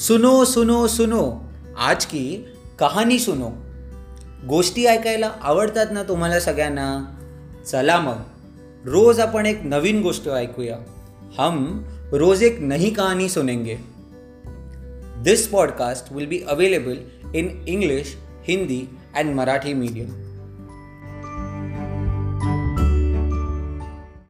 सुनो सुनो सुनो। आज की कहाणी सुनो। गोष्टी ऐकायला आवडतात ना तुम्हाला सगळ्यांना? चला मग, रोज आपण एक नवीन गोष्ट ऐकूया. हम रोज एक नई कहानी सुनेंगे. This podcast will be available in English Hindi and Marathi medium